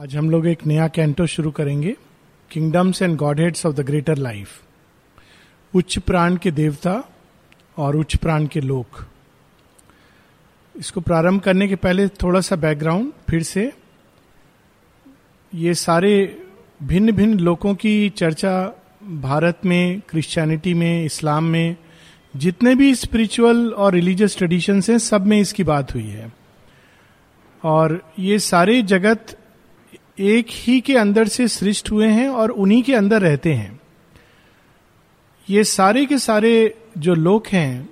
आज हम लोग एक नया कैंटो शुरू करेंगे kingdoms and godheads of the greater life उच्च प्राण के देवता और उच्च प्राण के लोक। इसको प्रारंभ करने के पहले थोड़ा सा बैकग्राउंड फिर से। ये सारे भिन्न भिन्न लोगों की चर्चा भारत में क्रिश्चियनिटी में इस्लाम में, जितने भी स्पिरिचुअल और रिलीजियस ट्रेडिशंस हैं, सब में इसकी बात हुई है। और ये सारे जगत एक ही के अंदर से सृष्ट हुए हैं और उन्हीं के अंदर रहते हैं। ये सारे के सारे जो लोग हैं,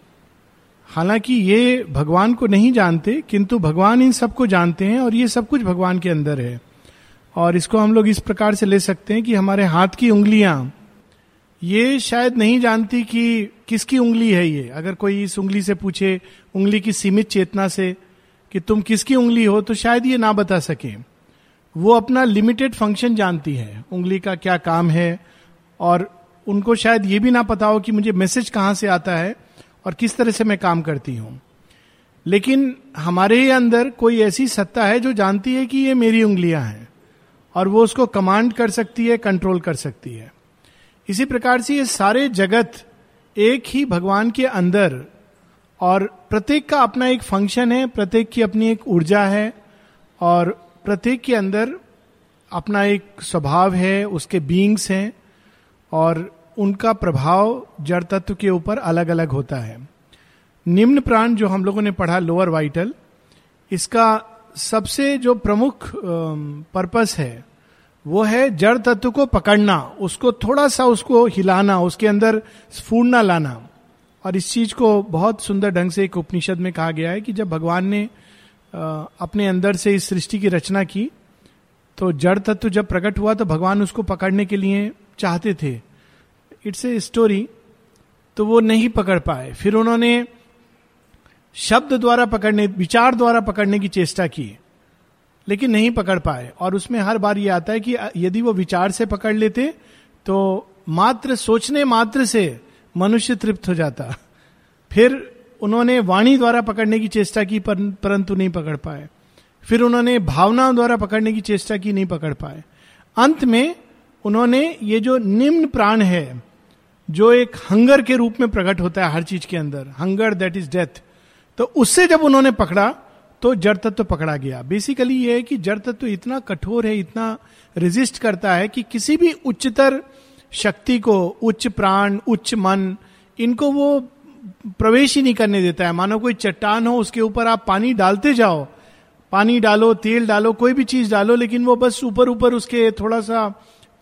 हालाँकि ये भगवान को नहीं जानते, किंतु भगवान इन सबको जानते हैं और ये सब कुछ भगवान के अंदर है। और इसको हम लोग इस प्रकार से ले सकते हैं कि हमारे हाथ की उंगलियाँ, ये शायद नहीं जानती कि किसकी उंगली है ये। अगर कोई इस उंगली से पूछे, उंगली की सीमित चेतना से कि तुम किसकी उंगली हो तो शायद ये ना बता सके। वो अपना लिमिटेड फ़ंक्शन जानती है। उंगली का क्या काम है? और उनको शायद ये भी ना पता हो कि मुझे मैसेज कहाँ से आता है और किस तरह से मैं काम करती हूँ। लेकिन हमारे ही अंदर कोई ऐसी सत्ता है जो जानती है कि ये मेरी उंगलियाँ हैं और वो उसको कमांड कर सकती है कंट्रोल कर सकती है। इसी प्रकार से ये सारे जगत एक ही भगवान के अंदर और प्रत्येक का अपना एक फ़ंक्शन है, प्रत्येक की अपनी एक ऊर्जा है और प्रत्येक के अंदर अपना एक स्वभाव है, उसके बींग्स हैं और उनका प्रभाव जड़ तत्व के ऊपर अलग अलग होता है। निम्न प्राण जो हम लोगों ने पढ़ा लोअर वाइटल इसका सबसे जो प्रमुख पर्पस है, वो है जड़ तत्व को पकड़ना, उसको थोड़ा सा उसको हिलाना, उसके अंदर स्फूर्णा लाना। और इस चीज़ को बहुत सुंदर ढंग से एक उपनिषद में कहा गया है कि जब भगवान ने अपने अंदर से इस सृष्टि की रचना की। तो जड़ तत्व जब प्रकट हुआ तो भगवान उसको पकड़ने के लिए चाहते थे। इट्स ए स्टोरी तो वो नहीं पकड़ पाए। फिर उन्होंने शब्द द्वारा पकड़ने, विचार द्वारा पकड़ने की चेष्टा की, लेकिन नहीं पकड़ पाए। और उसमें हर बार ये आता है कि यदि वो विचार से पकड़ लेते तो मात्र, सोचने मात्र से मनुष्य तृप्त हो जाता। फिर उन्होंने वाणी द्वारा पकड़ने की चेष्टा की पर, परंतु नहीं पकड़ पाए। फिर उन्होंने भावना द्वारा पकड़ने की चेष्टा की नहीं पकड़ पाए। अंत में उन्होंने ये जो निम्न प्राण है जो एक हंगर के रूप में प्रकट होता है हर चीज़ के अंदर हंगर दैट इज़ डेथ तो उससे जब उन्होंने पकड़ा तो जड़ तत्व तो पकड़ा गया। बेसिकली ये है कि जड़ तत्व तो इतना कठोर है इतना रेजिस्ट करता है कि किसी भी उच्चतर शक्ति को उच्च प्राण उच्च मन इनको वो प्रवेश ही नहीं करने देता है। मानो कोई चट्टान हो, उसके ऊपर आप पानी डालते जाओ। पानी डालो, तेल डालो, कोई भी चीज़ डालो, लेकिन वो बस ऊपर ऊपर उसके थोड़ा सा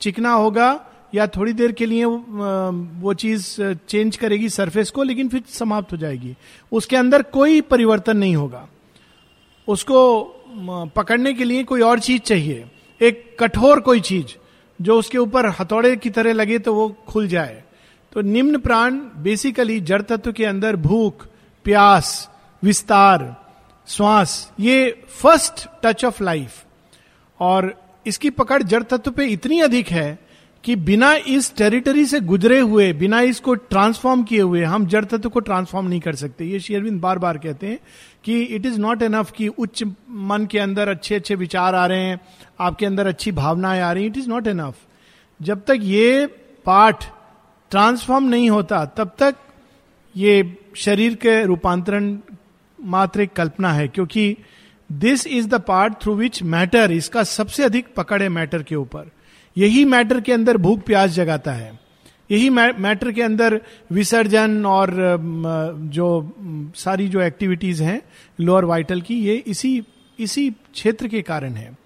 चिकना होगा या थोड़ी देर के लिए वो चीज़ चेंज करेगी सरफेस को, लेकिन फिर समाप्त हो जाएगी। उसके अंदर कोई परिवर्तन नहीं होगा। उसको पकड़ने के लिए कोई और चीज़ चाहिए। एक कठोर कोई चीज़, जो उसके ऊपर हथौड़े की तरह लगे तो वो खुल जाए। तो निम्न प्राण बेसिकली जड़ तत्व के अंदर भूख, प्यास, विस्तार, श्वास, ये फ़र्स्ट टच ऑफ़ लाइफ और इसकी पकड़ जड़ तत्व पे इतनी अधिक है कि बिना इस टेरिटरी से गुजरे हुए, बिना इसको ट्रांसफॉर्म किए हुए हम जड़ तत्व को ट्रांसफॉर्म नहीं कर सकते। ये शेयरविंद बार बार कहते हैं कि इट इज़ नॉट एनफ कि उच्च मन के अंदर अच्छे अच्छे विचार आ रहे हैं, आपके अंदर अच्छी भावनाएँ आ रही इट इज़ नॉट एनफ जब तक ये पाठ ट्रांसफॉर्म नहीं होता, तब तक ये शरीर के रूपांतरण मात्र एक कल्पना है, क्योंकि this is the part through which matter इसका सबसे अधिक पकड़ है मैटर के ऊपर। यही मैटर के अंदर भूख प्यास जगाता है। यही मैटर के अंदर विसर्जन और जो सारी जो एक्टिविटीज़ हैं लोअर वाइटल की, ये इसी इसी क्षेत्र के कारण है।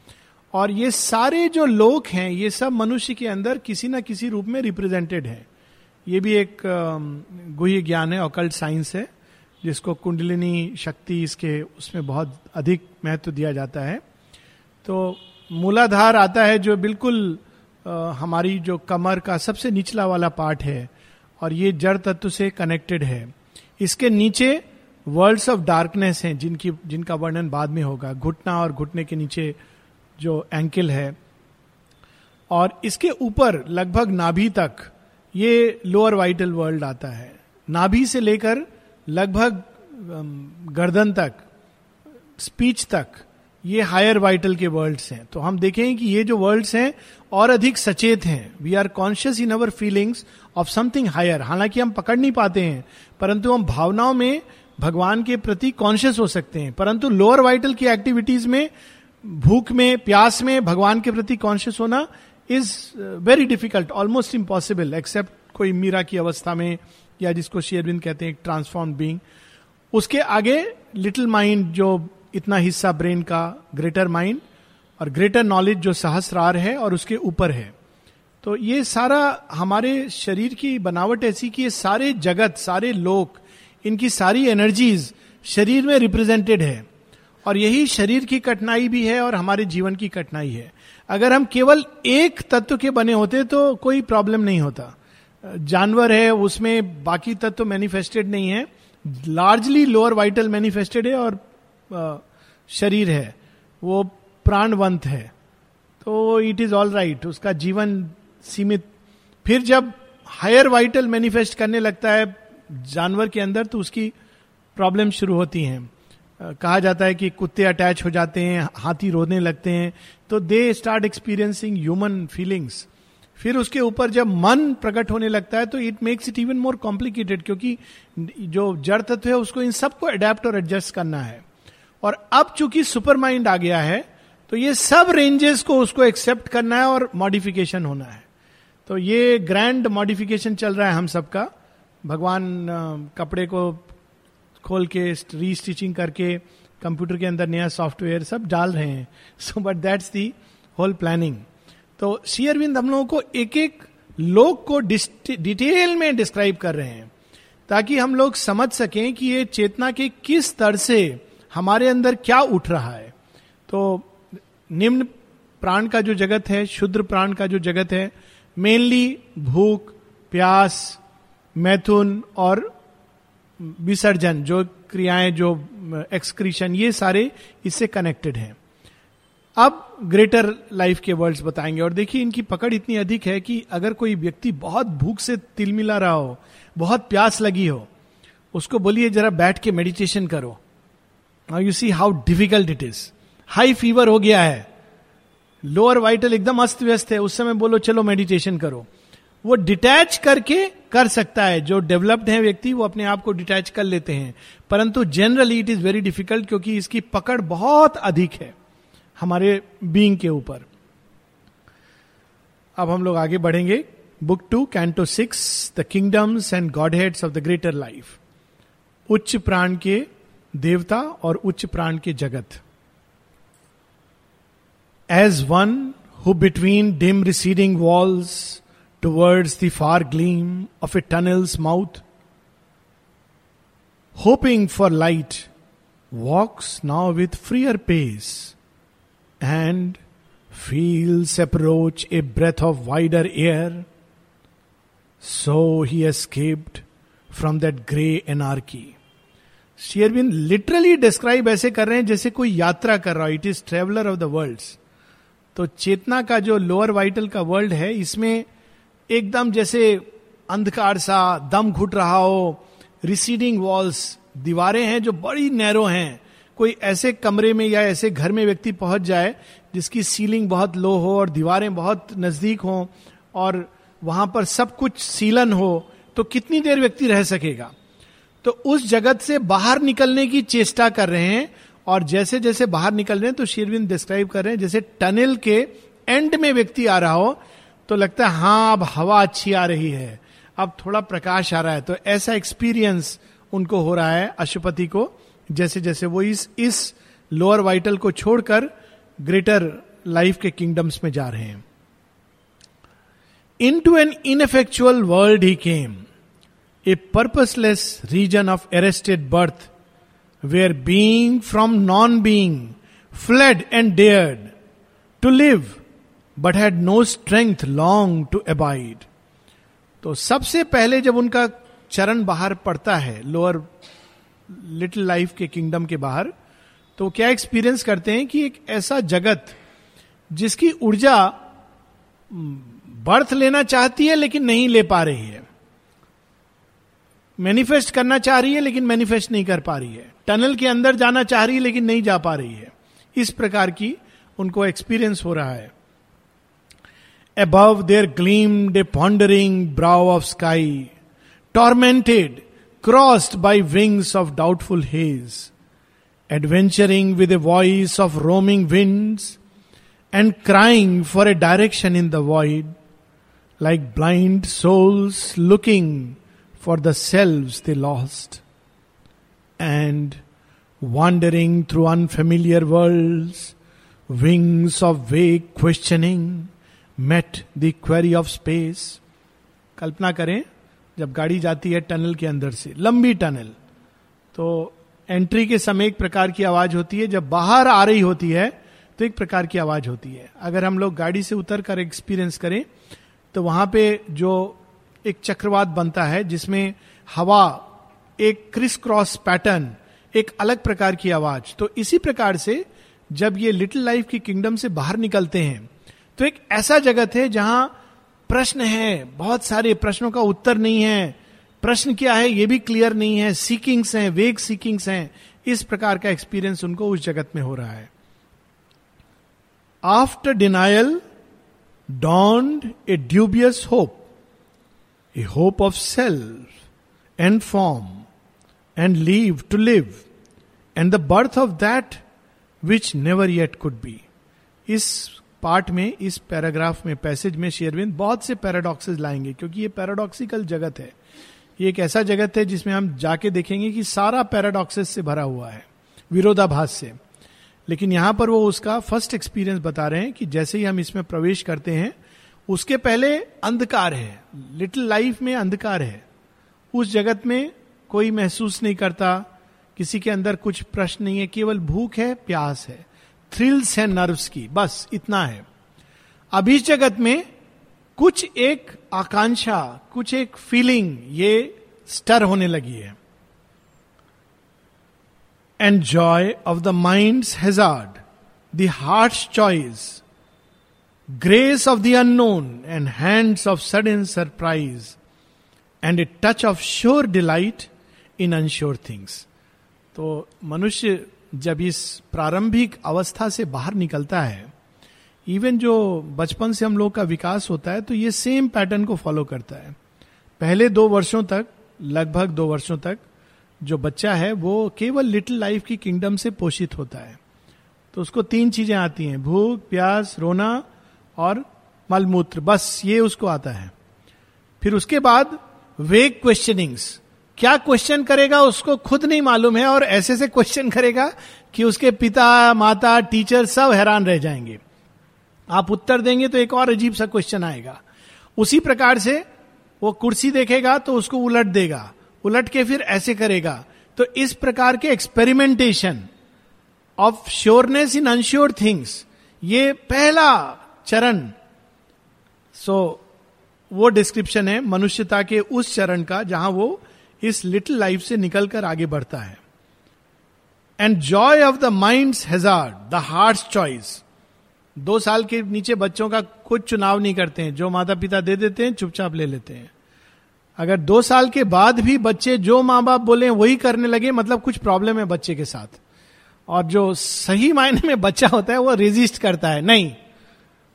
और ये सारे जो लोग हैं, ये सब मनुष्य के अंदर किसी ना किसी रूप में रिप्रेजेंटेड है। ये भी एक गुह्य ज्ञान है ऑकल्ट साइंस है, जिसको कुंडलिनी शक्ति इसके उसमें बहुत अधिक महत्व दिया जाता है। तो मूलाधार आता है जो बिल्कुल हमारी जो कमर का सबसे निचला वाला पार्ट है, और ये जड़ तत्व से कनेक्टेड है। इसके नीचे वर्ल्ड्स ऑफ़ डार्कनेस हैं, जिनकी, जिनका वर्णन बाद में होगा। घुटना और घुटने के नीचे जो एंकल है। और इसके ऊपर, लगभग नाभि तक ये लोअर वाइटल वर्ल्ड आता है। नाभि से लेकर लगभग गर्दन तक स्पीच तक, ये हायर वाइटल के वर्ल्ड्स हैं। तो हम देखें कि ये जो वर्ल्ड्स हैं, और अधिक सचेत हैं। We are conscious in our feelings of something higher हालाँकि हम पकड़ नहीं पाते हैं, परंतु हम भावनाओं में भगवान के प्रति कॉन्शियस हो सकते हैं। परंतु लोअर वाइटल की एक्टिविटीज़ में, भूख में, प्यास में भगवान के प्रति कॉन्शियस होना is very difficult almost impossible except कोई मीरा की अवस्था में, या जिसको शेयरविंद कहते हैं ट्रांसफॉर्म बींग उसके आगे लिटिल माइंड जो इतना हिस्सा ब्रेन का ग्रेटर माइंड और ग्रेटर नॉलेज जो सहस्रार है और उसके ऊपर है। तो ये सारा हमारे शरीर की बनावट ऐसी कि ये सारे जगत, सारे लोक, इनकी सारी एनर्जीज शरीर में रिप्रेजेंटेड है। और यही शरीर की कठिनाई भी है और हमारे जीवन की कठिनाई है। अगर हम केवल एक तत्व के बने होते तो कोई प्रॉब्लम नहीं होता। जानवर है, उसमें बाकी तत्व मैनिफेस्टेड नहीं है। लार्जली लोअर वाइटल मैनिफेस्टेड है और शरीर है। वो प्राणवंत है। तो इट इज़ ऑल राइट उसका जीवन सीमित। फिर जब हायर वाइटल मैनिफेस्ट करने लगता है जानवर के अंदर तो उसकी प्रॉब्लम शुरू होती हैं। कहा जाता है कि कुत्ते अटैच हो जाते हैं, हाथी रोने लगते हैं तो they start experiencing human feelings फिर उसके ऊपर जब मन प्रकट होने लगता है तो it makes it even more complicated क्योंकि जो जड़ तत्व है, उसको इन सबको अडेप्ट और एडजस्ट करना है। और अब चूँकि सुपर माइंड आ गया है तो ये सब रेंजेस को उसको एक्सेप्ट करना है और मॉडिफिकेशन होना है। तो ये ग्रैंड मॉडिफिकेशन चल रहा है हम सबका। भगवान कपड़े को खोल के री स्टिचिंग करके कंप्यूटर के अंदर नया सॉफ्टवेयर सब डाल रहे हैं। So but that's the whole planning तो शेयरविंद हम लोगों को एक एक लोग को डिटेल में डिस्क्राइब कर रहे हैं, ताकि हम लोग समझ सकें कि ये चेतना के किस स्तर से हमारे अंदर क्या उठ रहा है। तो निम्न प्राण का जो जगत है, शुद्र प्राण का जो जगत है मेनली भूख, प्यास, मैथुन और विसर्जन, जो क्रियाएँ, जो एक्सक्रीशन ये सारे इससे कनेक्टेड हैं। अब ग्रेटर लाइफ के वर्ड्स बताएँगे और देखिए इनकी पकड़ इतनी अधिक है कि अगर कोई व्यक्ति बहुत भूख से तिल मिला रहा हो, बहुत प्यास लगी हो, उसको बोलिए जरा बैठ के मेडिटेशन करो। Now you see how difficult it is high fever हो गया है। लोअर वाइटल एकदम अस्त व्यस्त है। उस समय बोलो, चलो मेडिटेशन करो। वो डिटैच करके कर सकता है। जो डेवलप्ड है व्यक्ति, वो अपने आप को डिटैच कर लेते हैं। परंतु generally it is very difficult क्योंकि इसकी पकड़ बहुत अधिक है हमारे बींग के ऊपर। अब हम लोग आगे बढ़ेंगे। Book two canto six the kingdoms and godheads of the greater life उच्च प्राण के देवता और उच्च प्राण के जगत। As one who between dim receding walls towards the far gleam of a tunnel's mouth hoping for light walks now with freer pace and feels approach a breath of wider air. So he escaped from that grey anarchy. शेयरबिन literally describe ऐसे कर रहे हैं जैसे कोई यात्रा कर रहा हो it is traveller of the world तो चेतना का जो लोअर वाइटल का वर्ल्ड है, इसमें एकदम जैसे अंधकार सा दम घुट रहा हो रिसीडिंग वॉल्स दीवारें हैं जो बड़ी नैरो हैं। कोई ऐसे कमरे में या ऐसे घर में व्यक्ति पहुँच जाए जिसकी सीलिंग बहुत लो हो और दीवारें बहुत नज़दीक हो और वहाँ पर सब कुछ सीलन हो तो कितनी देर व्यक्ति रह सकेगा? तो उस जगत से बाहर निकलने की चेष्टा कर रहे हैं और जैसे जैसे बाहर निकल रहे हैं तो शेरविंद डिस्क्राइब कर रहे हैं, जैसे टनल के एंड में व्यक्ति आ रहा हो तो लगता है हाँ अब हवा अच्छी आ रही है, अब थोड़ा प्रकाश आ रहा है। तो ऐसा एक्सपीरियंस उनको हो रहा है, अशुपति को जैसे जैसे वो इस इस लोअर वाइटल को छोड़कर ग्रेटर लाइफ के किंगडम्स में जा रहे हैं। Into an ineffectual world he came a purposeless region of arrested birth where being from non being flood and dared to live but had no strength long to abide तो सबसे पहले जब उनका चरण बाहर पड़ता है लोअर लिटिल लाइफ के किंगडम के बाहर तो क्या एक्सपीरियंस करते हैं कि एक ऐसा जगत जिसकी ऊर्जा बर्थ लेना चाहती है लेकिन नहीं ले पा रही है। मैनिफेस्ट करना चाह रही है लेकिन मैनिफेस्ट नहीं कर पा रही है। टनल के अंदर जाना चाह रही है लेकिन नहीं जा पा रही है। इस प्रकार की उनको एक्सपीरियंस हो रहा है। Above there gleamed a pondering brow of sky, tormented, crossed by wings of doubtful haze, adventuring with a voice of roaming winds, and crying for a direction in the void, like blind souls looking for the selves they lost, and wandering through unfamiliar worlds, wings of vague questioning, met the query of space कल्पना करें, जब गाड़ी जाती है tunnel के अंदर से, लंबी tunnel तो एंट्री के समय एक प्रकार की आवाज़ होती है, जब बाहर आ रही होती है तो एक प्रकार की आवाज़ होती है। अगर हम लोग गाड़ी से उतर कर एक्सपीरियंस करें तो वहाँ पे जो एक चक्रवात बनता है, जिसमें हवा, एक क्रिस क्रॉस पैटर्न एक अलग प्रकार की आवाज़ तो इसी प्रकार से जब ये लिटिल लाइफ की किंगडम से बाहर निकलते हैं तो एक ऐसा जगत है जहाँ प्रश्न है, बहुत सारे प्रश्नों का उत्तर नहीं है। प्रश्न क्या है ये भी क्लियर नहीं है। सीकिंग्स हैं वेग सीकिंग्स हैं। इस प्रकार का एक्सपीरियंस उनको उस जगत में हो रहा है। After denial donned a dubious hope a hope of self and form and leave to live and the birth of that which never yet could be इस पार्ट में, इस पैराग्राफ में, पैसेज में शेयरविंद बहुत से पैराडॉक्सेस लाएँगे, क्योंकि ये पैराडॉक्सिकल जगत है। ये एक ऐसा जगत है जिसमें हम जाके देखेंगे कि सारा पैराडॉक्सेस से भरा हुआ है, विरोधाभास से। लेकिन यहाँ पर वो उसका फ़र्स्ट एक्सपीरियंस बता रहे हैं कि जैसे ही हम इसमें प्रवेश करते हैं, उसके पहले अंधकार है, लिटिल लाइफ में अंधकार है। उस जगत में कोई महसूस नहीं करता, किसी के अंदर कुछ प्रश्न नहीं है, केवल भूख है, प्यास है। थ्रिल्स है नर्व्स की। बस, इतना है। अब इस जगत में कुछ एक आकांक्षा, कुछ एक फीलिंग ये स्टर होने लगी है। And joy of the mind hazard the heart choice grace of the unknown and hands of sudden surprise and a touch of sure delight in unsure things तो मनुष्य जब इस प्रारंभिक अवस्था से बाहर निकलता है इवन जो बचपन से हम लोग का विकास होता है तो ये सेम पैटर्न को फॉलो करता है। पहले दो वर्षों तक, लगभग दो वर्षों तक, जो बच्चा है, वो केवल लिटिल लाइफ की किंगडम से पोषित होता है। तो उसको तीन चीज़ें आती हैं, भूख, प्यास, रोना और मलमूत्र, बस ये उसको आता है। फिर उसके बाद वेग क्वेश्चनिंग्स क्या क्वेश्चन करेगा उसको खुद नहीं मालूम है और ऐसे से क्वेश्चन करेगा कि उसके पिता माता टीचर सब हैरान रह जाएँगे। आप उत्तर देंगे तो एक और अजीब सा क्वेश्चन आएगा। उसी प्रकार से वो कुर्सी देखेगा तो उसको उलट देगा। उलट के फिर ऐसे करेगा। तो इस प्रकार के experimentation of sureness in unsure things ये पहला चरण। सो so, वो डिस्क्रिप्शन है मनुष्यता के उस चरण का जहाँ वो इस लिटिल लाइफ से निकलकर आगे बढ़ता है। And joy of the mind hazard the heart choice दो साल के नीचे बच्चों का कुछ चुनाव नहीं करते हैं, जो माता पिता दे देते हैं, चुपचाप ले लेते हैं। अगर दो साल के बाद भी बच्चे जो माँ बाप बोले वही करने लगे मतलब कुछ प्रॉब्लम है बच्चे के साथ। और जो सही मायने में बच्चा होता है, वो रेजिस्ट करता है। नहीं,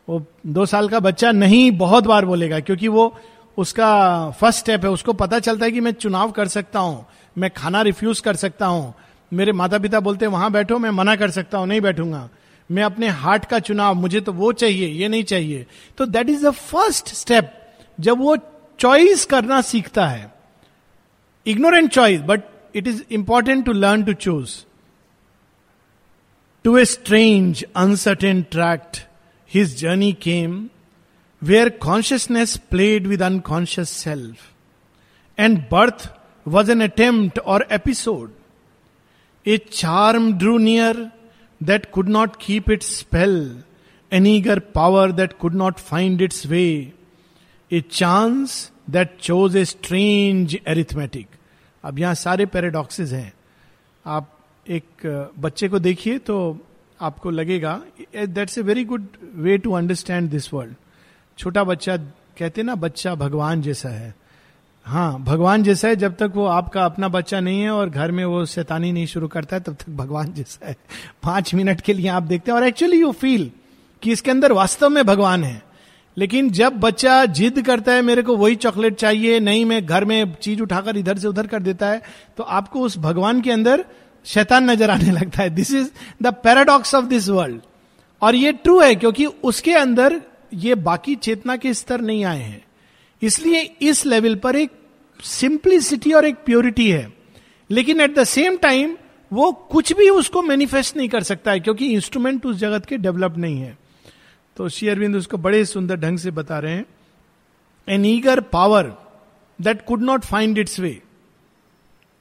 वो दो साल का बच्चा नहीं बहुत बार बोलेगा, क्योंकि वो उसका फ़र्स्ट स्टेप है, उसको पता चलता है कि मैं चुनाव कर सकता हूँ, मैं खाना रिफ्यूज कर सकता हूँ। मेरे माता पिता बोलते हैं, वहाँ बैठो, मैं मना कर सकता हूँ, नहीं बैठूँगा। मैं अपने हार्ट का चुनाव, मुझे तो वो चाहिए, ये नहीं चाहिए। तो that is the first step जब वो चॉइस करना सीखता है। Ignorant choice but it is important to learn to choose to a strange uncertain tract his journey came where consciousness played with unconscious self. And birth was an attempt or episode. A charm drew near that could not keep its spell, an eager power that could not find its way, a chance that chose a strange arithmetic. अब यहाँ सारे paradoxes हैं आप एक बच्चे को देखिए तो आपको लगेगा that's a very good way to understand this world छोटा बच्चा, कहते ना, बच्चा भगवान जैसा है। हाँ भगवान जैसा है जब तक वो आपका अपना बच्चा नहीं है और घर में वो शैतानी नहीं शुरू करता है, तब तक भगवान जैसा है। पाँच मिनट के लिए आप देखते हैं, और एक्चुअली यू फील कि इसके अंदर वास्तव में भगवान है। लेकिन जब बच्चा जिद करता है, मेरे को वही चॉकलेट चाहिए, नहीं, मैं घर में चीज़ उठाकर इधर से उधर कर देता है तो आपको उस भगवान के अंदर शैतान नज़र आने लगता है। This is the paradox of this world और ये ट्रू है, क्योंकि उसके अंदर ये बाकी चेतना के स्तर नहीं आए हैं। इसलिए इस लेवल पर एक सिंप्लिसिटी और एक प्योरिटी है। लेकिन एट द सेम टाइम वो कुछ भी उसको मैनिफेस्ट नहीं कर सकता है, क्योंकि इंस्ट्रूमेंट उस जगत के डेवलप नहीं है। तो श्री अरविंद उसको बड़े सुंदर ढंग से बता रहे हैं। An eager power that could not find its way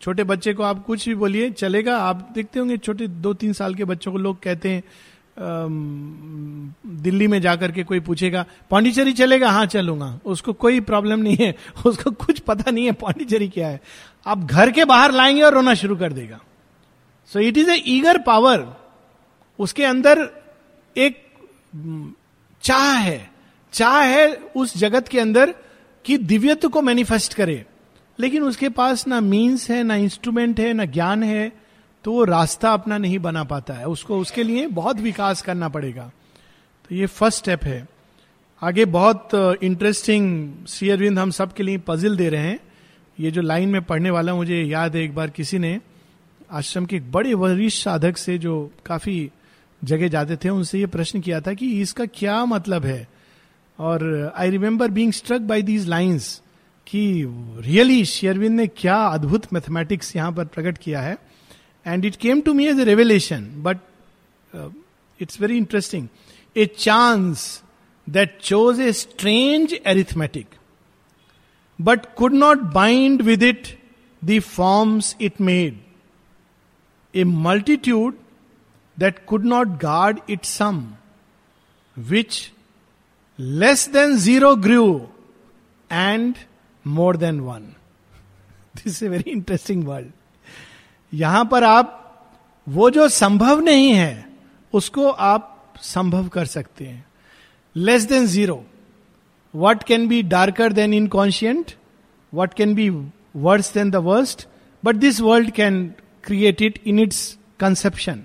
छोटे बच्चे को आप कुछ भी बोलिए, चलेगा। आप देखते होंगे छोटे दो तीन साल के बच्चों को लोग कहते हैं दिल्ली में जाकर के कोई पूछेगा, पांडिचेरी चलेगा? हाँ चलूँगा। उसको कोई प्रॉब्लम नहीं है। उसको कुछ पता नहीं है पांडिचेरी क्या है। आप घर के बाहर लाएँगे और रोना शुरू कर देगा। So it is a eager power उसके अंदर एक चाह है। चाह है उस जगत के अंदर कि दिव्यत्व को मैनिफेस्ट करे। लेकिन उसके पास ना मीन्स है, ना इंस्ट्रूमेंट है, ना ज्ञान है तो वो रास्ता अपना नहीं बना पाता है। उसको, उसके लिए बहुत विकास करना पड़ेगा। तो ये फ़र्स्ट स्टेप है। आगे बहुत इंटरेस्टिंग श्री अरविंद हम सब के लिए पजिल दे रहे हैं। ये जो लाइन में पढ़ने वाला मुझे याद है एक बार किसी ने आश्रम के एक बड़े वरिष्ठ साधक से जो काफ़ी जगह जाते थे, उनसे ये प्रश्न किया था कि इसका क्या मतलब है? और I remember being struck by these lines कि रियली शेयरविंद ने क्या अद्भुत मैथमेटिक्स यहाँ पर प्रकट किया है। And it came to me as a revelation, but uh, it's very interesting. A chance that chose a strange arithmetic, but could not bind with it the forms it made. A multitude that could not guard its sum, which less than zero grew and more than one. This is a very interesting world. यहाँ पर आप, वो जो संभव नहीं है, उसको आप संभव कर सकते हैं। Less than zero what can be darker than inconscient what can be worse than the worst but this world can create it in its conception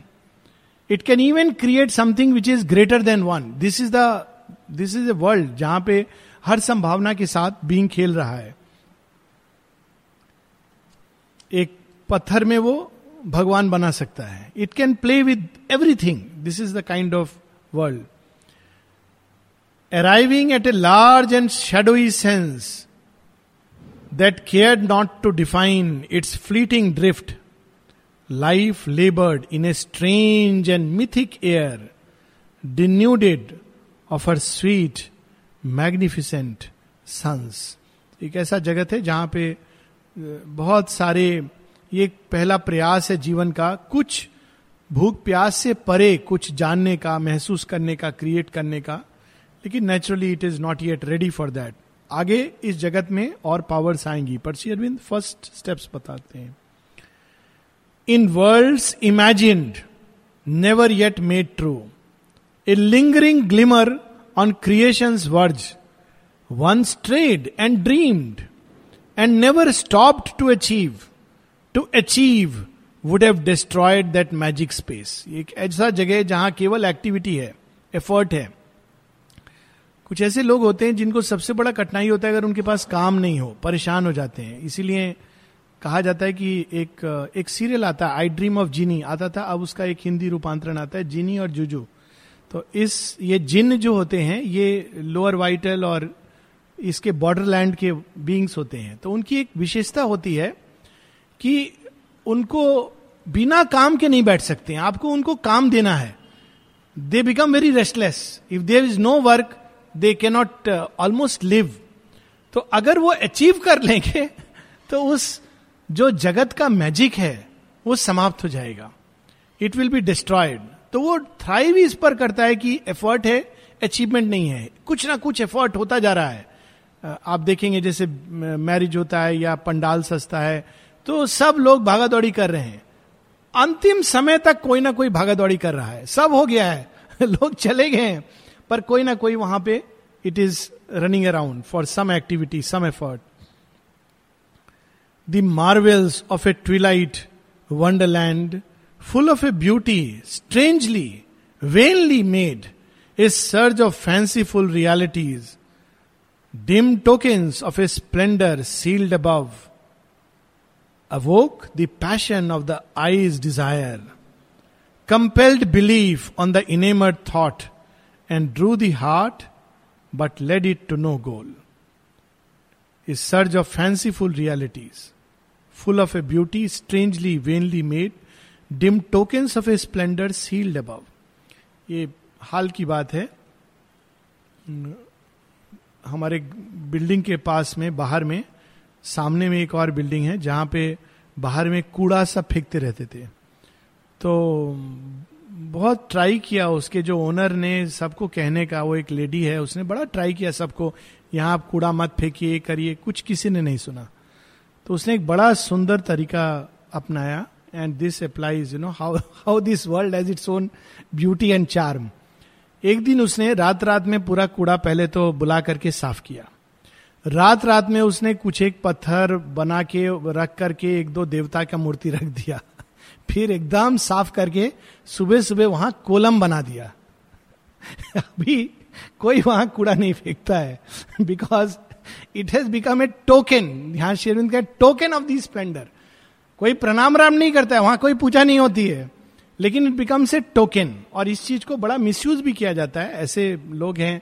it can even create something which is greater than one this is the this is a world जहाँ पे हर संभावना के साथ being खेल रहा है। एक पत्थर में वो भगवान बना सकता है। It can play with everything this is the kind of world arriving at a large and shadowy sense that care not to define its fleeting drift life laboured in a strange and mythic air denuded of her sweet magnificent suns एक ऐसा जगत है जहाँ पे बहुत सारे ये पहला प्रयास है जीवन का, कुछ भूख प्यास से परे कुछ जानने का, महसूस करने का क्रिएट करने का, लेकिन naturally it is not yet ready for that आगे इस जगत में और पावर्स आएँगी। पर श्री अरविंद फ़र्स्ट स्टेप्स बताते हैं। In world imaged never yet made true a lingering glimmer on creation verge one strayed and dreamed and never stopped to achieve to achieve would have destroyed that magic space एक ऐसा जगह है जहाँ केवल activity है effort है। कुछ ऐसे लोग होते हैं जिनको सबसे बड़ा कठिनाई होता है अगर उनके पास काम नहीं हो, परेशान हो जाते हैं। इसीलिए कहा जाता है कि एक एक सीरियल आता है आई ड्रीम ऑफ़ जीनी आता था, अब उसका एक हिंदी रूपांतरण आता है जीनी और जुजू तो इस, ये जिन जो होते हैं, ये लोअर वाइटल और इसके बॉर्डरलैंड के बींग्स होते हैं। तो उनकी एक विशेषता होती है कि उनको बिना काम के नहीं बैठ सकते हैं। आपको उनको काम देना है। They become very restless if there is no work they के नॉट ऑलमोस्ट लिव तो अगर वो अचीव कर लेंगे तो उस जो जगत का मैजिक है वो समाप्त हो जाएगा। इट विल बी डिस्ट्रॉयड तो वो थ्राइव इस पर करता है कि एफर्ट है अचीवमेंट नहीं है। कुछ ना कुछ एफर्ट होता जा रहा है। Uh, आप देखेंगे जैसे मैरिज होता है या पंडाल सस्ता है। तो सब लोग भागा दौड़ी कर रहे हैं। अंतिम समय तक कोई ना कोई भागा दौड़ी कर रहा है। सब हो गया है। लोग चले गए हैं। पर कोई ना कोई वहाँ पे it is running around for some activity some effort the marvels of a twilight wonderland full of a beauty strangely vainly made a surge of fanciful realities dim tokens of a splendour sealed above awoke the passion of the eyes desire compelled believe on the enamoured thought and drew the heart but led it to no goal is surge of fanciful realities full of a beauty strangely vainly made dim tokens of a splendour sealed अब ये हाल की बात है। हमारे building के पास में, बाहर में सामने में एक और बिल्डिंग है जहाँ पे बाहर में कूड़ा सब फेंकते रहते थे। तो बहुत ट्राई किया उसके जो ओनर ने सबको कहने का, वो एक लेडी है, उसने बड़ा ट्राई किया सबको, यहाँ आप कूड़ा मत फेंकिए, करिए, कुछ किसी ने नहीं सुना। तो उसने एक बड़ा सुंदर तरीका अपनाया and this applies you know how how this world has its own beauty and charm एक दिन उसने रात रात में पूरा कूड़ा पहले तो बुला करके साफ़ किया। रात रात में उसने कुछ एक पत्थर बना के, रख करके एक दो देवता का मूर्ति रख दिया। फिर एकदम साफ़ करके सुबह सुबह वहाँ कोलम बना दिया। अभी कोई वहाँ कूड़ा नहीं फेंकता है। Because it has become a token यहाँ शेरविंद का टोकन ऑफ़ दी स्प्लेंडर कोई प्रणाम राम नहीं करता है, वहाँ कोई पूजा नहीं होती है। लेकिन इट बिकम्स ए टोकन और इस चीज़ को बड़ा मिसयूज भी किया जाता है। ऐसे लोग हैं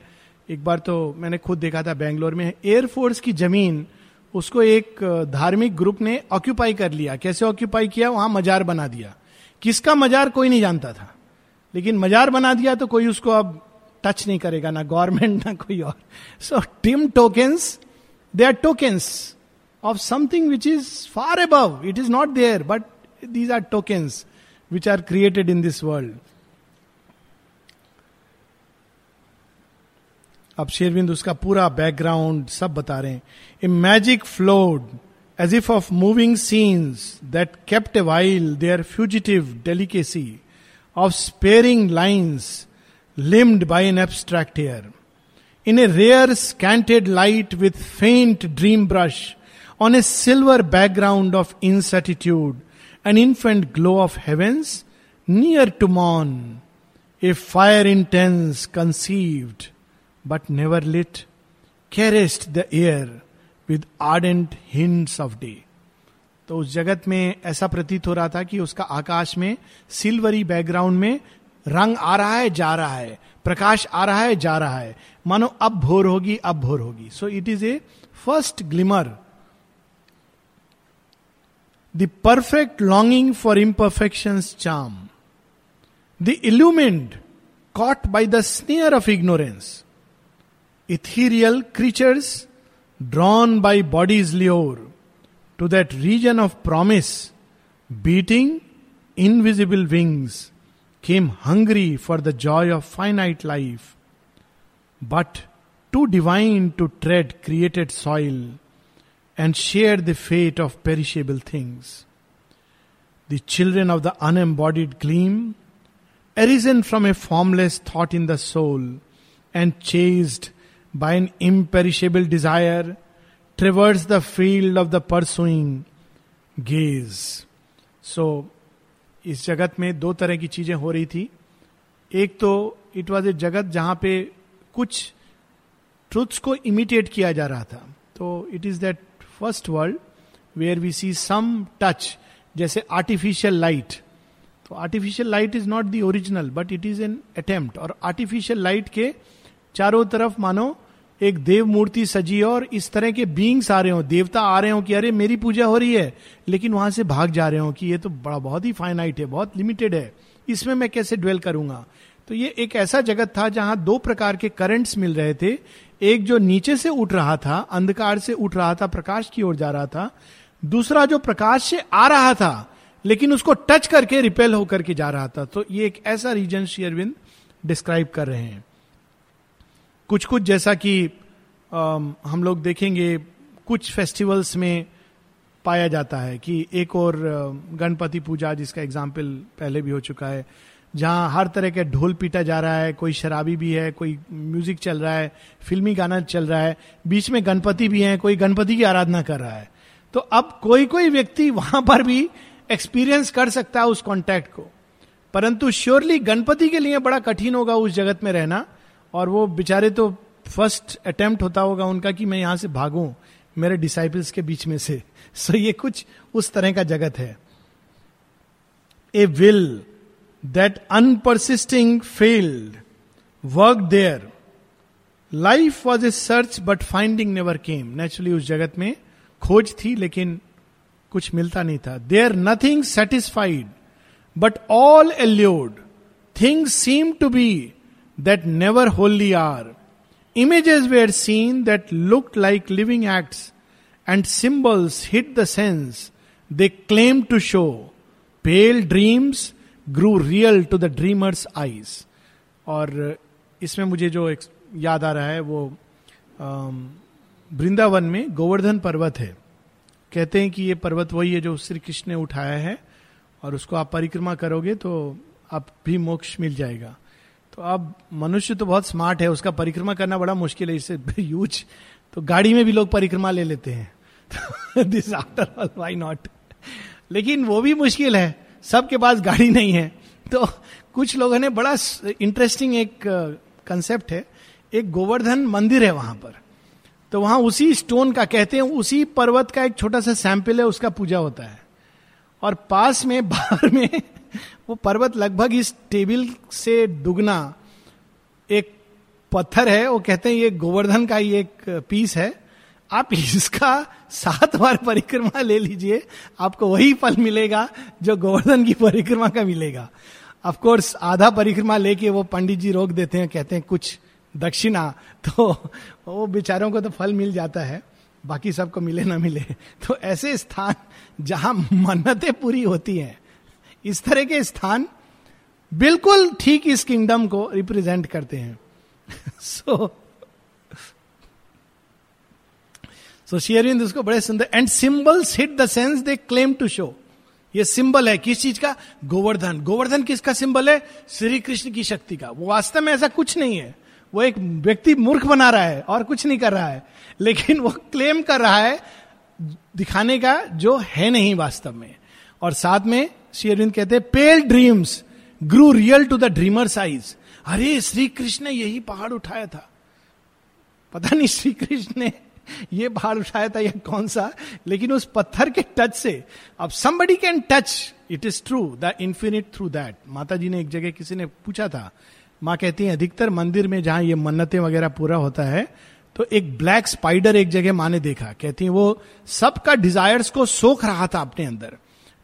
एक बार तो मैंने खुद देखा था बैंगलोर में एयरफोर्स की ज़मीन, उसको एक धार्मिक ग्रुप ने ऑक्यूपाई कर लिया। कैसे ऑक्यूपाई किया? वहाँ मजार बना दिया। किसका मजार? कोई नहीं जानता था। लेकिन मजार बना दिया तो कोई उसको अब टच नहीं करेगा, ना गवर्नमेंट ना कोई और। So dim tokens they are tokens of something which is far above it is not there but these are tokens which are created in this world अब शेरविंद उसका पूरा बैकग्राउंड सब बता रहे हैं। A magic flowed as if of moving scenes that kept a while their fugitive delicacy of sparing lines limned by an abstract air in a rare scanted light with faint dream brush on a silver background of incertitude an infant glow of heavens near to मॉन a fire intense conceived but never lit, caressed the air with ardent hints of day. तो उस जगत में ऐसा प्रतीत हो रहा था कि उसका आकाश में सिल्वरी बैकग्राउंड में रंग आ रहा है जा रहा है प्रकाश आ रहा है जा रहा है। मानो अब भोर होगी अब भोर होगी। So it is a first glimmer the perfect longing for imperfection charm the illumined caught by the snare of ignorance ethereal creatures drawn by body's lure to that region of promise, beating invisible wings, came hungry for the joy of finite life, but too divine to tread created soil and share the fate of perishable things. The children of the unembodied gleam, arisen from a formless thought in the soul and chased by an imperishable desire, traverse the field of the pursuing gaze. So, इस जगत में दो तरह की चीज़ें हो रही थी। एक तो इट वॉज़ ए जगत जहाँ पे कुछ ट्रुथ्स को इमिटेट किया जा रहा था। तो it is that first world where we see some touch जैसे आर्टिफिशियल लाइट तो artificial light is not the original but it is an attempt और आर्टिफिशियल लाइट के चारों तरफ़ मानो एक देव मूर्ति सजी और इस तरह के बींग्स आ रहे हो, देवता आ रहे हो कि अरे, मेरी पूजा हो रही है। लेकिन वहाँ से भाग जा रहे हो कि ये तो बड़ा, बहुत ही फाइनाइट है, बहुत लिमिटेड है। इसमें मैं कैसे ड्वेल करूँगा? तो ये एक ऐसा जगत था जहाँ दो प्रकार के करंट्स मिल रहे थे। एक जो नीचे से उठ रहा था, अंधकार से उठ रहा था, प्रकाश की ओर जा रहा था। दूसरा जो प्रकाश से आ रहा था, लेकिन उसको टच करके रिपेल होकर के जा रहा था। तो ये एक ऐसा रीजन शेयरविंद डिस्क्राइब कर रहे हैं। कुछ कुछ जैसा कि हम लोग देखेंगे कुछ फेस्टिवल्स में पाया जाता है कि एक और गणपति पूजा जिसका एग्ज़ाम्पल पहले भी हो चुका है, जहाँ हर तरह के ढोल पीटा जा रहा है, कोई शराबी भी है, कोई म्यूज़िक चल रहा है फिल्मी गाना चल रहा है, बीच में गणपति भी है, कोई गणपति की आराधना कर रहा है। तो अब कोई कोई व्यक्ति वहाँ पर भी एक्सपीरियंस कर सकता है उस कॉन्टैक्ट को। परंतु श्योरली गणपति के लिए बड़ा कठिन होगा उस जगत में रहना। और वो बेचारे तो फ़र्स्ट अटेम्प्ट होता होगा उनका कि मैं यहाँ से भागूं, मेरे डिसाइपल्स के बीच में से। सो so ये कुछ उस तरह का जगत है। A will that unpersisting failed work there life was a search but finding never came naturally उस जगत में खोज थी, लेकिन कुछ मिलता नहीं था। There nothing satisfied but all allured things seem to be that never wholly are images were seen that look like living acts and symbols hid the sense they claim to show pale dreams grew real to the dreamer's eyes और इसमें मुझे जो याद आ रहा है वो वृंदावन में गोवर्धन पर्वत है। कहते हैं कि ये पर्वत वही है जो श्री कृष्ण ने उठाया है, और उसको आप परिक्रमा करोगे तो आप भी मोक्ष मिल जाएगा। तो अब मनुष्य तो बहुत स्मार्ट है, उसका परिक्रमा करना बड़ा मुश्किल है, इससे यूज़ तो गाड़ी में भी लोग परिक्रमा ले लेते हैं। This after all why not लेकिन वो भी मुश्किल है, सबके पास गाड़ी नहीं है। तो कुछ लोगों ने बड़ा इंटरेस्टिंग एक कंसेप्ट है। एक गोवर्धन मंदिर है वहाँ पर। तो वहाँ उसी स्टोन का, कहते हैं उसी पर्वत का एक छोटा सा सैंपल है, उसका पूजा होता है। और पास में, बाहर में वो पर्वत लगभग इस टेबल से दुगना एक पत्थर है, वो कहते हैं ये गोवर्धन का ही एक पीस है। आप इसका सात बार परिक्रमा ले लीजिए, आपको वही फल मिलेगा जो गोवर्धन की परिक्रमा का मिलेगा। ऑफ़ कोर्स आधा परिक्रमा लेके वो पंडित जी रोक देते हैं, कहते हैं, कुछ दक्षिणा। तो वो बेचारों को तो फल मिल जाता है, बाकी सबको मिले ना मिले। तो ऐसे स्थान जहाँ मन्नतें पूरी होती हैं इस तरह के स्थान बिल्कुल ठीक इस किंगडम को रिप्रेजेंट करते हैं। सो सो शेयरिंद उसको बड़े सुंदर and symbols hid the sense they claim to show ये सिंबल है किस चीज़ का? गोवर्धन। गोवर्धन किसका सिंबल है? श्री कृष्ण की शक्ति का। वो वास्तव में ऐसा कुछ नहीं है। वो एक व्यक्ति मूर्ख बना रहा है और कुछ नहीं कर रहा है। लेकिन वो क्लेम कर रहा है दिखाने का जो है नहीं वास्तव में। और साथ में श्री अरविंद कहते हैं pale dreams grew real to the dreamer's eyes अरे श्री कृष्ण ने यही पहाड़ उठाया था। पता नहीं श्री कृष्ण ने ये पहाड़ उठाया था या कौन सा, लेकिन उस पत्थर के टच से, अब somebody can touch it is true the infinite through that Mata ji ने एक जगह किसी ने पूछा था, माँ कहती है, अधिकतर मंदिर में जहाँ ये मन्नतें वगैरह पूरा होता है तो एक ब्लैक स्पाइडर एक जगह माँ ने देखा। कहती है, वो सबका डिजायर्स को सोख रहा था अपने अंदर।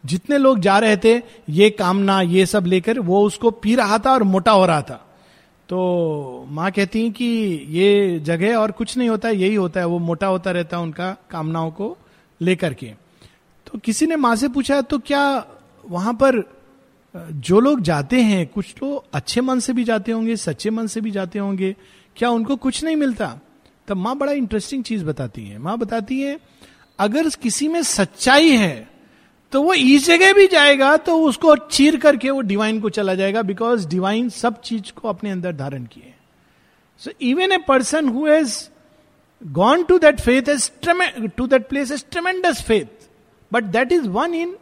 जितने लोग जा रहे थे, ये कामना, ये सब लेकर वो उसको पी रहा था और मोटा हो रहा था। तो माँ कहती है कि ये जगह और कुछ नहीं होता, यही होता है, वो मोटा होता रहता है उनका कामनाओं को लेकर के। तो किसी ने माँ से पूछा तो क्या वहाँ पर, जो लोग जाते हैं, कुछ तो अच्छे मन से भी जाते होंगे, सच्चे मन से भी जाते होंगे, क्या उनको कुछ नहीं मिलता? तब माँ बड़ा इंटरेस्टिंग चीज़ बताती है। माँ बताती है, अगर किसी में सच्चाई है तो वो इस जगह भी जाएगा तो उसको चीर करके वो डिवाइन को चला जाएगा बिकॉज़ डिवाइन सब चीज़ को अपने अंदर धारण किए so even a person who has gone to that faith as to that place as tremendous faith but that is one in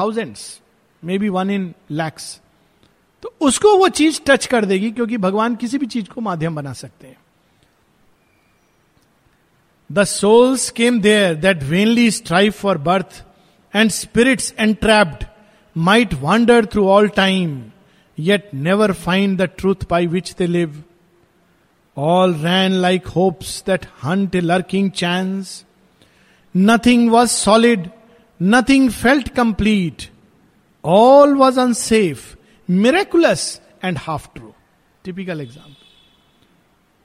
thousands may be one in lakhs तो उसको वो चीज़ टच कर देगी क्योंकि भगवान किसी भी चीज़ को माध्यम बना सकते हैं। The souls came there that vainly strive for birth and spirits entrapped might wander through all time yet never find the truth by which they live all ran like hopes that hunt a lurking chance nothing was solid nothing felt complete all was unsafe miraculous and half true typical example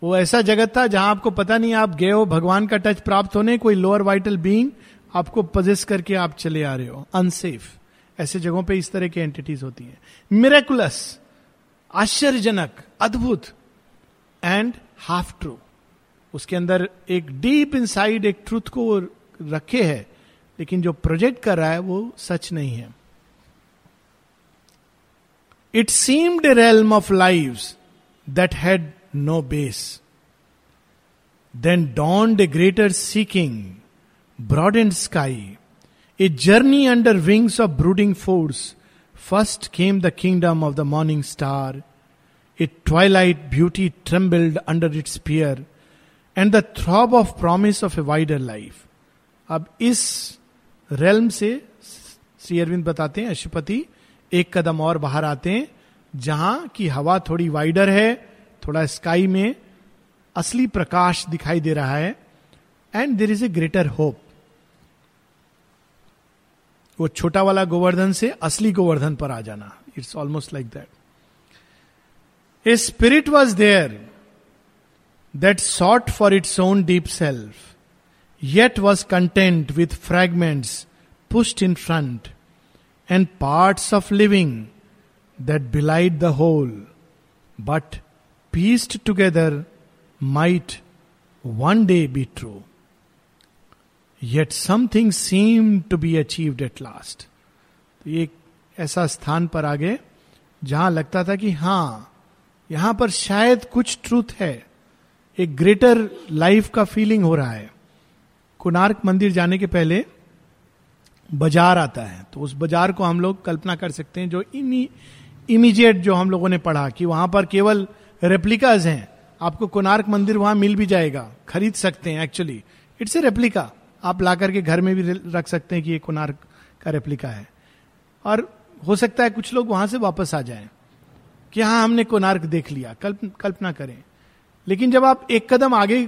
वो ऐसा जगत था जहाँ आपको पता नहीं आप गए हो, भगवान का टच प्राप्त होने, कोई लोअर वाइटल बींग आपको पजेस करके आप चले आ रहे हो अनसेफ ऐसे जगहों पे इस तरह की एंटिटीज होती हैं। मेरेकुलस आश्चर्यजनक. अद्भुत. एंड हाफ़ ट्रू उसके अंदर एक डीप इनसाइड एक ट्रूथ को रखे है, लेकिन जो प्रोजेक्ट कर रहा है वो सच नहीं है। It seemed realm of life that had no base then Then dawned greater greater broad and sky a journey under wings of brooding force first came the kingdom of the morning star a twilight beauty trembled under it sphere and the throb of promise of a wider life अब इस रेलम से, श्री अरविंद बताते हैं, अशुपति, एक कदम और बाहर आते हैं, जहाँ की हवा थोड़ी वाइडर है, थोड़ा स्काई में असली प्रकाश दिखाई दे रहा है and there is a greater hope वो छोटा वाला गोवर्धन से असली गोवर्धन पर आ जाना। It's almost like that a spirit was there that sought for its own deep self yet was content with fragments pushed in front and parts of living that belied the whole but pieced together might one day be true yet something seem to be achieved at last तो एक ऐसा स्थान पर आगे, जहाँ लगता था कि हाँ, यहाँ पर शायद कुछ ट्रूथ है। एक ग्रेटर लाइफ का फीलिंग हो रहा है। कुनार्क मंदिर जाने के पहले बाज़ार आता है। तो उस बाज़ार को हम लोग कल्पना कर सकते हैं जो इमीजिएट जो हम लोगों ने पढ़ा कि वहाँ पर केवल रेप्लिकाज हैं। आपको कोनार्क मंदिर वहाँ मिल भी जाएगा। खरीद सकते हैं एक्चुअली इट्स ए रेप्लिका आप ला करके घर में भी रख सकते हैं कि ये कोनार्क का रेप्लिका है। और हो सकता है कुछ लोग वहाँ से वापस आ जाएँ कि हाँ हमने कोनार्क देख लिया, कल्प, कल्पना करें। लेकिन जब आप एक कदम आगे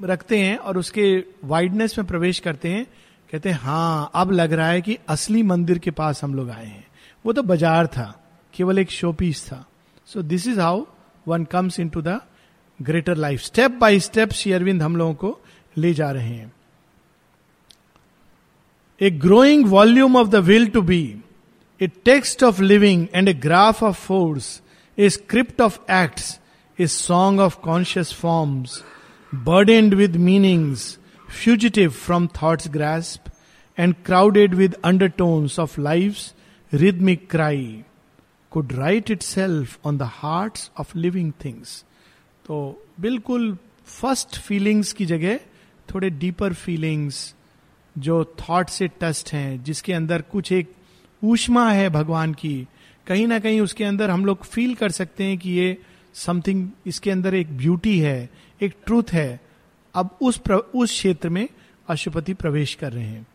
रखते हैं और उसके वाइडनेस में प्रवेश करते हैं, कहते हैं हाँ अब लग रहा है कि असली मंदिर के पास हम लोग आए हैं। वो तो बाज़ार था, केवल एक शो पीस था। So this is how one comes into the greater life step by step Shri Aurobindo हम लोगों को ले जा रहे हैं। A growing volume of the will to be a text of living and a graph of force a script of act a song of conscious forms burdened with meaning fugitive from thought grasp and crowded with under undertones of life rhythmic cry could write itself on the heart of living things तो बिल्कुल first feelings की जगह थोड़े deeper feelings जो thought से टस्ट हैं जिसके अंदर कुछ एक ऊष्मा है भगवान की कहीं ना कहीं उसके अंदर हम लोग फील कर सकते हैं कि ये समथिंग इसके अंदर एक ब्यूटी है एक ट्रूथ है। अब उस प्र, उस क्षेत्र में अशुपति प्रवेश कर रहे हैं।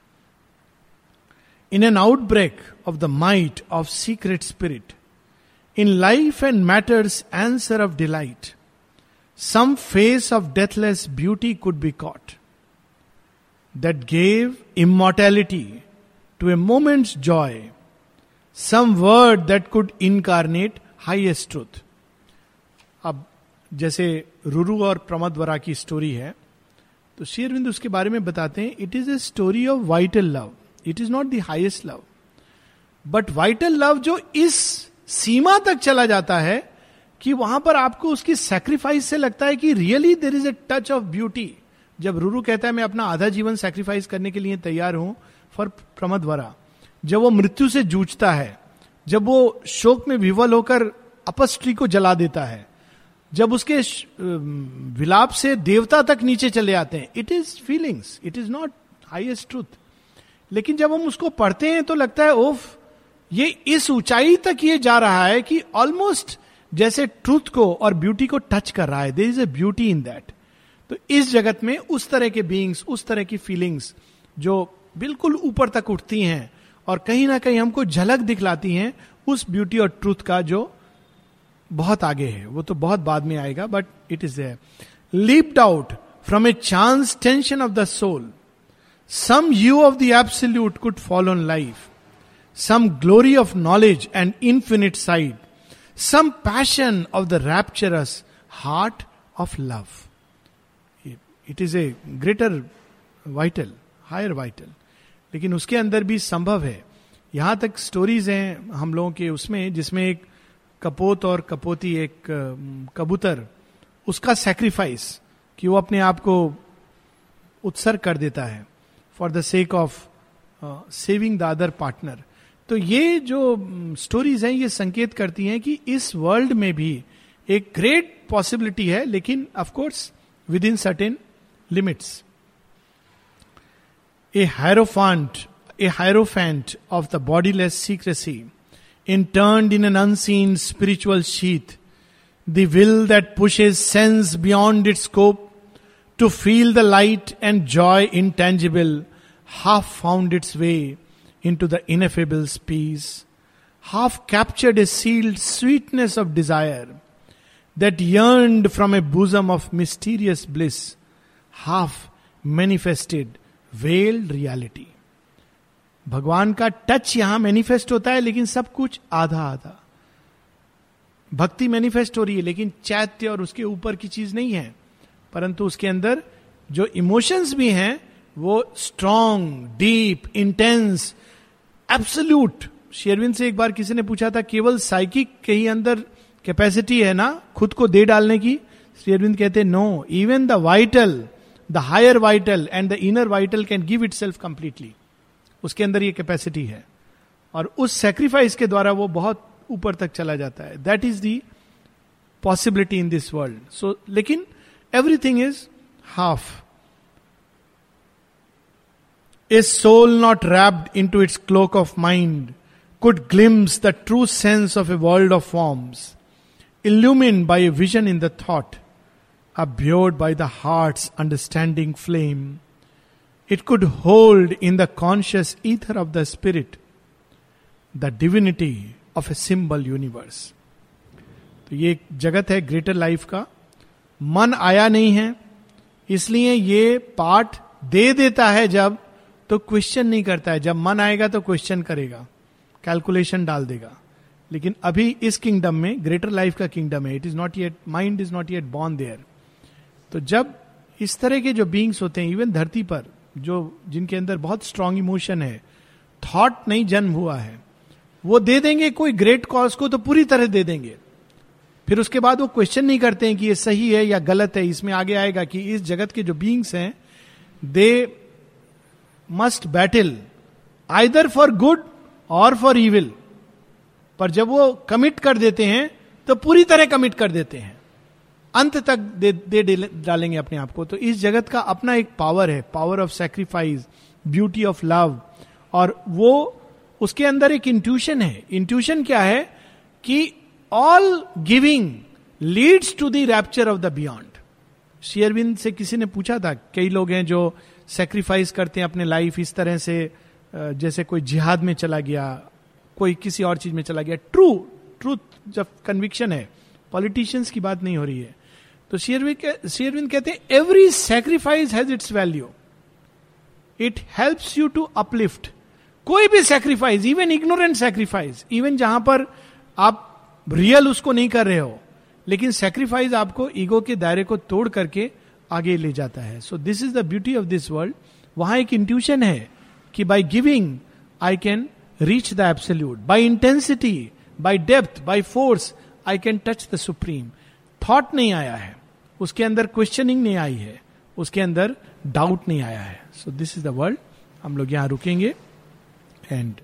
In an outbreak of the might of secret spirit in life and matter's answer of delight some face of deathless beauty could be caught that gave immortality to a moment's joy, some word that could incarnate highest truth. अब जैसे रुरु और प्रमदवरा की story है तो शेरविंद उसके बारे में बताते हैं it is a story of vital love it is not the highest love but vital love जो इस सीमा तक चला जाता है कि वहाँ पर आपको उसकी सेक्रीफाइस से लगता है कि really there is a touch of beauty जब रूरू कहता है, मैं अपना आधा जीवन सेक्रीफाइस करने के लिए तैयार हूँ फॉर प्रमदवरा। जब वो मृत्यु से जूझता है, जब वो शोक में विवल होकर अपस्ट्री को जला देता है, जब उसके विलाप से देवता तक नीचे चले आते हैं it is feelings it is not highest truth लेकिन जब हम उसको पढ़ते हैं तो लगता है, ओफ, ये इस ऊंचाई तक ये जा रहा है कि ऑलमोस्ट जैसे ट्रूथ को और ब्यूटी को टच कर रहा है there is a beauty in that तो इस जगत में उस तरह के बींग्स उस तरह की फीलिंग्स जो बिल्कुल ऊपर तक उठती हैं और कहीं ना कहीं हमको झलक दिखलाती हैं उस ब्यूटी और ट्रूथ का जो बहुत आगे है। वो तो बहुत बाद में आएगा but it is a leaped out from a chance tension of the soul some hue of the absolute could follow on life some glory of knowledge and infinite side some passion of the rapturous heart of love it is a greater vital higher vital लेकिन उसके अंदर भी संभव है। यहाँ तक stories हैं हम लोगों के उसमें, जिसमें एक कपोत और कपोती एक कबूतर, उसका सेक्रीफाइस कि वो अपने आप को उत्सर्ग कर देता है for the sake of saving the other partner तो ये जो स्टोरीज हैं, ये संकेत करती हैं कि इस वर्ल्ड में भी एक ग्रेट पॉसिबिलिटी है, लेकिन of course within certain limits. A hierophant, a hierophant of the bodiless secrecy, interned in an unseen spiritual sheath, the will that pushes sense beyond its scope to feel the light and joy intangible, half found its way into the ineffable peace, half captured a sealed sweetness of desire that yearned from a bosom of mysterious bliss half manifested veiled reality. भगवान का touch यहाँ manifest होता है, लेकिन सब कुछ आधा आधा। भक्ति मैनिफेस्ट हो रही है, लेकिन चैत्य और उसके ऊपर की चीज़ नहीं है। परंतु उसके अंदर जो इमोशंस भी हैं, वो स्ट्रॉन्ग डीप इंटेंस एब्सोल्यूट शेरविन से एक बार किसी ने पूछा था, केवल साइकिक के ही अंदर कैपेसिटी है ना, खुद को दे डालने की? शेरविंद कहते no even the vital the higher vital and the inner vital can give itself completely उसके अंदर ये कैपेसिटी है। और उस सेक्रीफाइस के द्वारा वो बहुत ऊपर तक चला जाता है। That is the possibility in this world so लेकिन everything is half a soul not wrapped into its cloak of mind could glimpse the true sense of a world of forms illumined by a vision in the thought, abjured by the heart's understanding flame. It could hold in the conscious ether of the spirit, the divinity of a symbol universe. तो ये जगत है greater life का। मन आया नहीं है, इसलिए ये पाठ दे देता है जब तो क्वेश्चन नहीं करता है। जब मन आएगा तो क्वेश्चन करेगा कैलकुलेशन डाल देगा। लेकिन अभी इस किंगडम में ग्रेटर लाइफ का किंगडम है। It is not yet mind is not yet born there तो जब इस तरह के जो बींग्स होते हैं इवन धरती पर, जो जिनके अंदर बहुत स्ट्रांग इमोशन है थॉट नहीं जन्म हुआ है, वो दे देंगे कोई ग्रेट कॉज को तो पूरी तरह दे देंगे। फिर उसके बाद वो क्वेश्चन नहीं करते हैं कि ये सही है या गलत है, इसमें आगे आएगा कि इस जगत के जो बींग्स हैं they must battle either for good और फॉर इविल पर जब वो कमिट कर देते हैं तो पूरी तरह कमिट कर देते हैं। अंत तक दे, दे डालेंगे अपने आप को। तो इस जगत का अपना एक पावर है power of sacrifice beauty of love और वो उसके अंदर एक इंट्यूशन है। इंट्यूशन क्या है? कि all giving leads to the rapture of the beyond शेयरविंद से किसी ने पूछा था कई लोग हैं जो सेक्रीफाइस करते हैं अपने लाइफ इस तरह से जैसे कोई जिहाद में चला गया कोई किसी और चीज़ में चला गया। ट्रू ट्रूथ जब कन्विक्शन है पॉलिटिशियंस की बात नहीं हो रही है। तो शेयरविंद कहते हैं every sacrifice has its value it helps you to uplift कोई भी sacrifice even ignorant sacrifice even जहाँ पर आप रियल उसको नहीं कर रहे हो, लेकिन सेक्रीफाइस आपको ईगो के दायरे को तोड़ करके आगे ले जाता है। So this is the beauty of this world वहाँ एक इंट्यूशन है कि by giving I can reach the absolute by intensity by depth by force I can touch the supreme thought नहीं आया है, उसके अंदर क्वेश्चनिंग नहीं आई है, उसके अंदर डाउट नहीं आया है। So this is the world हम लोग यहाँ रुकेंगे. एंड